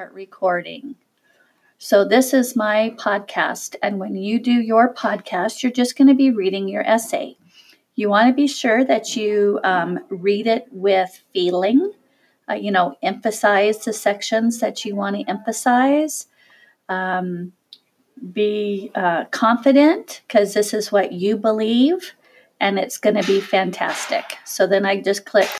start recording. So, this is my podcast. And when you do your podcast, you're just going to be reading your essay. You want to be sure that you um, read it with feeling, uh, you know, emphasize the sections that you want to emphasize. Um, be uh, confident because this is what you believe and it's going to be fantastic. So then I just click